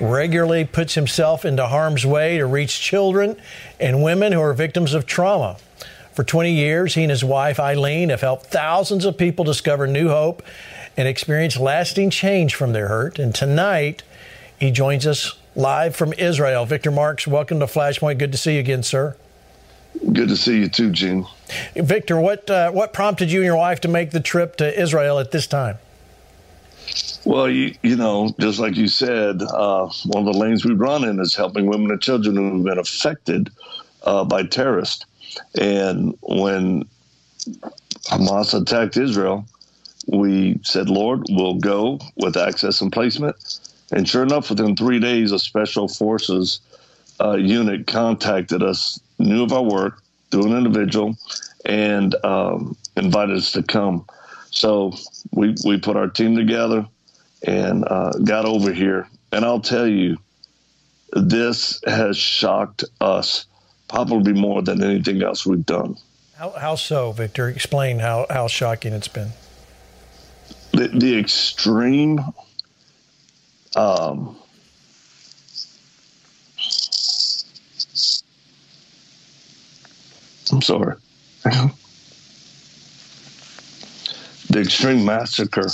regularly puts himself into harm's way to reach children and women who are victims of trauma. For 20 years, he and his wife Eileen have helped thousands of people discover new hope and experience lasting change from their hurt. And tonight, he joins us live from Israel. Victor Marx, welcome to Flashpoint. Good to see you again, sir. Good to see you too, Gene. Victor, what uh, what prompted you and your wife to make the trip to Israel at this time? Well, you, you know, just like you said, uh, one of the lanes we run in is helping women and children who have been affected uh, by terrorists. And when Hamas attacked Israel, we said, Lord, we'll go with access and placement. And sure enough, within three days, a special forces uh, unit contacted us, knew of our work through an individual, and um, invited us to come. So we, we put our team together and uh, got over here. And I'll tell you, this has shocked us probably more than anything else we've done. How, how so, Victor? Explain how, how shocking it's been. The, the extreme um, I'm sorry. the extreme massacre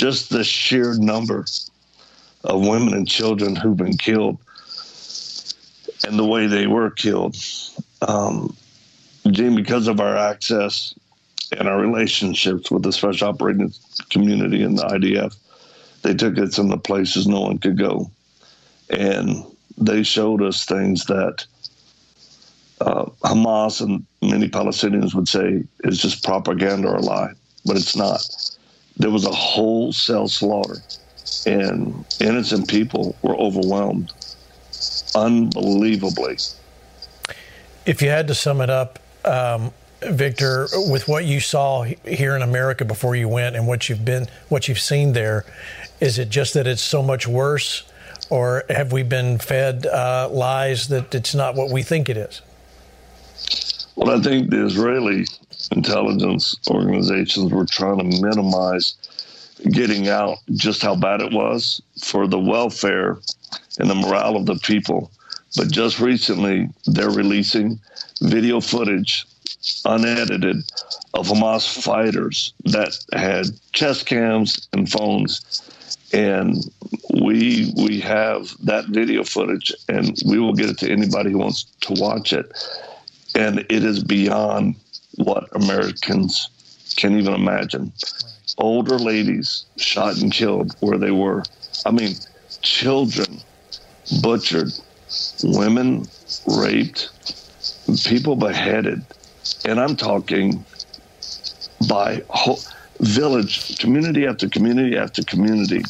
just the sheer number of women and children who've been killed and the way they were killed. Um, Gene, because of our access and our relationships with the special operating community and the IDF, they took us in the places no one could go. And they showed us things that uh, Hamas and many Palestinians would say is just propaganda or a lie, but it's not there was a wholesale slaughter, and innocent people were overwhelmed unbelievably. If you had to sum it up, um, Victor, with what you saw here in America before you went and what you've been, what you've seen there, is it just that it's so much worse, or have we been fed uh, lies that it's not what we think it is? Well, I think the Israeli intelligence organizations were trying to minimize getting out just how bad it was for the welfare and the morale of the people. But just recently, they're releasing video footage, unedited, of Hamas fighters that had chest cams and phones. And we we have that video footage, and we will get it to anybody who wants to watch it. And it is beyond what Americans can even imagine. Older ladies shot and killed where they were. I mean, children butchered, women raped, people beheaded. And I'm talking by whole, village, community after community after community.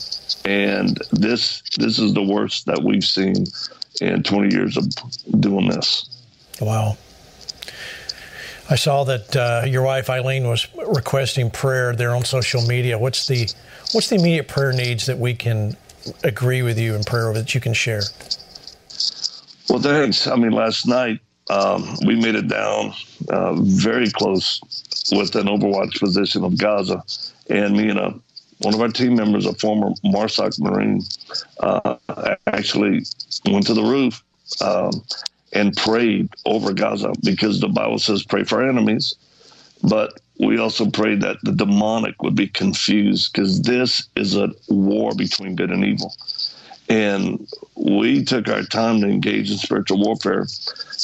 And this this is the worst that we've seen in 20 years of doing this. Wow. I saw that uh, your wife Eileen was requesting prayer there on social media. What's the what's the immediate prayer needs that we can agree with you in prayer that you can share? Well, thanks. I mean, last night um, we made it down uh, very close with an Overwatch position of Gaza, and me and a, one of our team members, a former MARSOC Marine, uh, actually went to the roof um, and prayed over Gaza because the Bible says pray for enemies. But we also prayed that the demonic would be confused because this is a war between good and evil. And we took our time to engage in spiritual warfare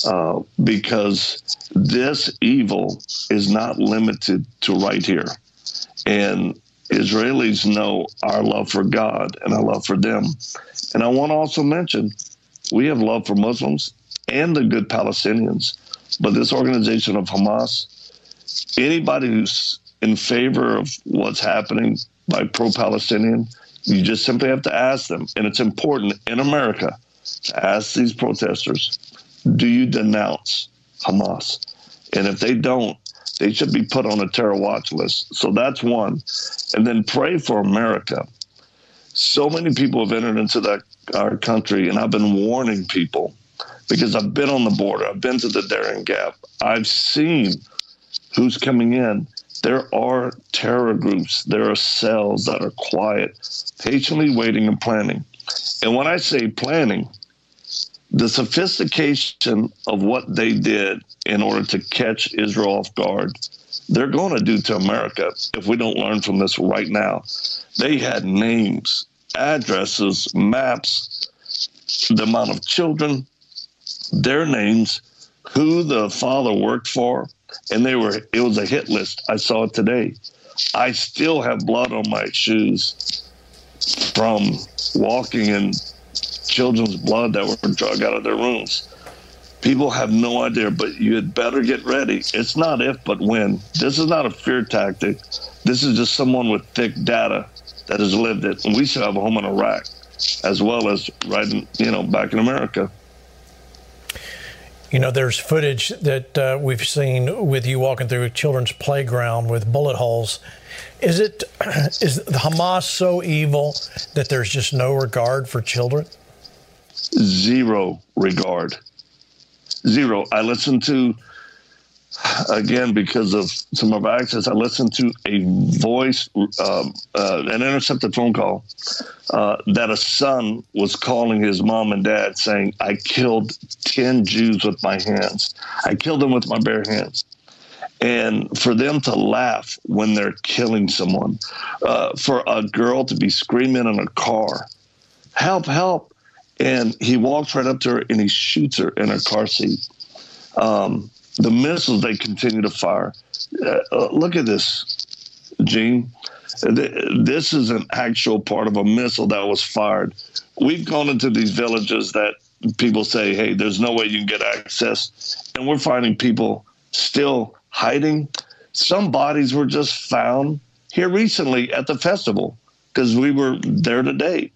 uh, because this evil is not limited to right here. And Israelis know our love for God and our love for them. And I want to also mention we have love for Muslims and the good Palestinians. But this organization of Hamas, anybody who's in favor of what's happening by pro Palestinian, you just simply have to ask them. And it's important in America to ask these protesters, do you denounce Hamas? And if they don't, they should be put on a terror watch list. So that's one. And then pray for America. So many people have entered into that our country, and I've been warning people because I've been on the border. I've been to the Darien Gap. I've seen who's coming in. There are terror groups. There are cells that are quiet, patiently waiting and planning. And when I say planning, the sophistication of what they did in order to catch Israel off guard, they're going to do to America if we don't learn from this right now. They had names, addresses, maps, the amount of children, their names, who the father worked for, and they were it was a hit list. I saw it today. I still have blood on my shoes from walking in children's blood that were drug out of their rooms. People have no idea, but you had better get ready. It's not if, but when. This is not a fear tactic. This is just someone with thick data that has lived it. And we still have a home in Iraq as well as right in, you know, back in America. You know, there's footage that uh, we've seen with you walking through a children's playground with bullet holes. Is it is Hamas so evil that there's just no regard for children? Zero regard. Zero. I listened to again because of some of access. I listened to a voice, uh, uh, an intercepted phone call uh, that a son was calling his mom and dad saying, "I killed ten Jews with my hands. I killed them with my bare hands." And for them to laugh when they're killing someone, uh, for a girl to be screaming in a car, "Help! Help!" and he walks right up to her and he shoots her in her car seat. Um, the missiles they continue to fire. Uh, uh, look at this, Gene. This is an actual part of a missile that was fired. We've gone into these villages that people say, hey, there's no way you can get access. And we're finding people still hiding. Some bodies were just found here recently at the festival because we were there today.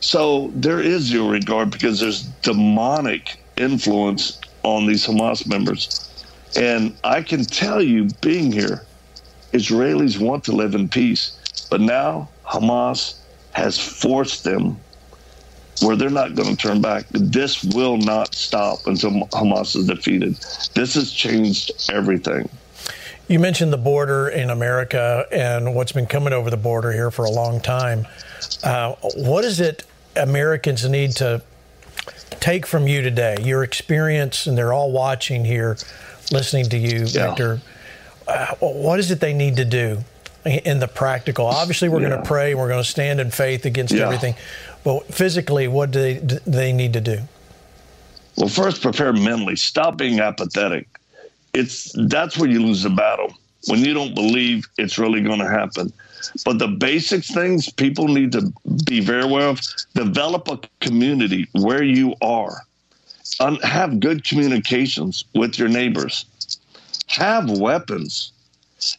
So there is your regard because there's demonic influence on these Hamas members. And I can tell you, being here, Israelis want to live in peace. But now Hamas has forced them where they're not going to turn back. This will not stop until Hamas is defeated. This has changed everything. You mentioned the border in America and what's been coming over the border here for a long time. Uh, what is it Americans need to take from you today? Your experience, and they're all watching here listening to you, yeah. Victor. Uh, what is it they need to do in the practical? Obviously, we're yeah. going to pray. And we're going to stand in faith against yeah. everything. But physically, what do they, do they need to do? Well, first, prepare mentally. Stop being apathetic. It's that's where you lose the battle when you don't believe it's really going to happen. But the basic things people need to be very aware of: develop a community where you are have good communications with your neighbors. Have weapons.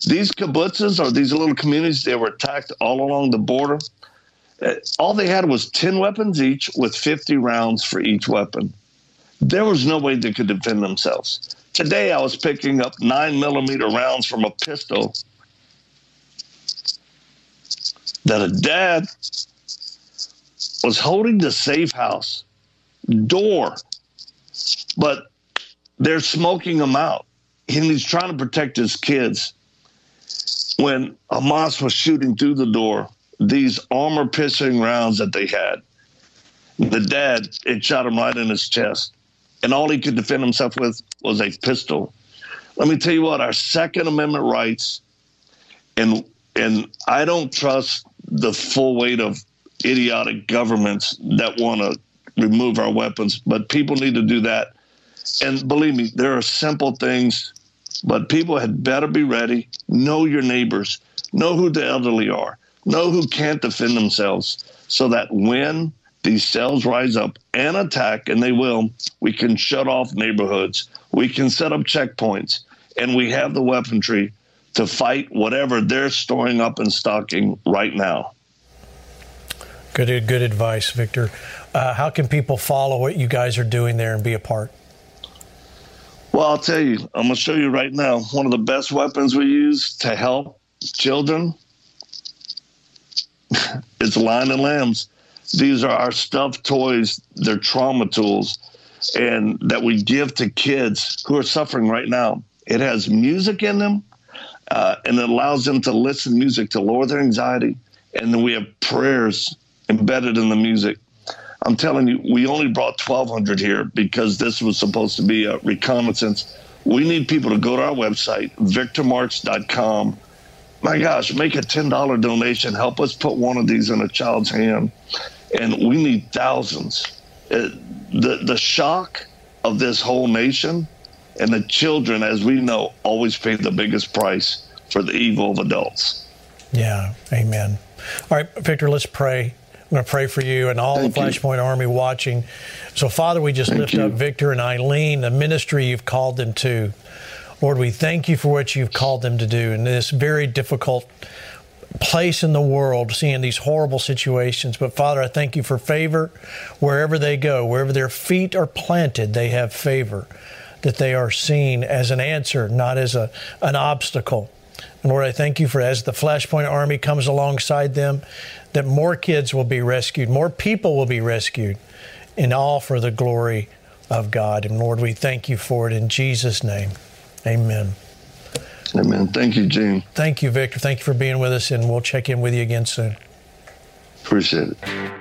These kibbutzes or these little communities, they were attacked all along the border. Uh, all they had was 10 weapons each with 50 rounds for each weapon. There was no way they could defend themselves. Today, I was picking up nine millimeter rounds from a pistol that a dad was holding the safe house door but they're smoking him out. And he's trying to protect his kids. When Hamas was shooting through the door, these armor piercing rounds that they had, the dad, it shot him right in his chest. And all he could defend himself with was a pistol. Let me tell you what, our Second Amendment rights, and and I don't trust the full weight of idiotic governments that want to remove our weapons, but people need to do that and believe me, there are simple things, but people had better be ready. Know your neighbors, know who the elderly are, know who can't defend themselves, so that when these cells rise up and attack, and they will, we can shut off neighborhoods, we can set up checkpoints, and we have the weaponry to fight whatever they're storing up and stocking right now. Good, good advice, Victor. uh, how can people follow what you guys are doing there and be a part? Well, I'll tell you, I'm going to show you right now. One of the best weapons we use to help children is lion and lambs. These are our stuffed toys, they're trauma tools, and that we give to kids who are suffering right now. It has music in them, uh, and it allows them to listen music to lower their anxiety. And then we have prayers embedded in the music. I'm telling you, we only brought 1,200 here because this was supposed to be a reconnaissance. We need people to go to our website, victormarx.com. My gosh, make a $10 donation. Help us put one of these in a child's hand. And we need thousands. Uh, the, the shock of this whole nation and the children, as we know, always pay the biggest price for the evil of adults. Yeah, amen. All right, Victor, let's pray. I'm going to pray for you and all Thank the Flashpoint you. Army watching. So, Father, we just thank lift you. up Victor and Eileen, the ministry you've called them to. Lord, we thank you for what you've called them to do in this very difficult place in the world, seeing these horrible situations. But Father, I thank you for favor wherever they go, wherever their feet are planted, they have favor, that they are seen as an answer, not as a, an obstacle. And Lord, I thank you for as the Flashpoint Army comes alongside them, that more kids will be rescued, more people will be rescued, and all for the glory of God. And Lord, we thank you for it in Jesus' name. Amen. Amen. Thank you, Gene. Thank you, Victor. Thank you for being with us, and we'll check in with you again soon. Appreciate it.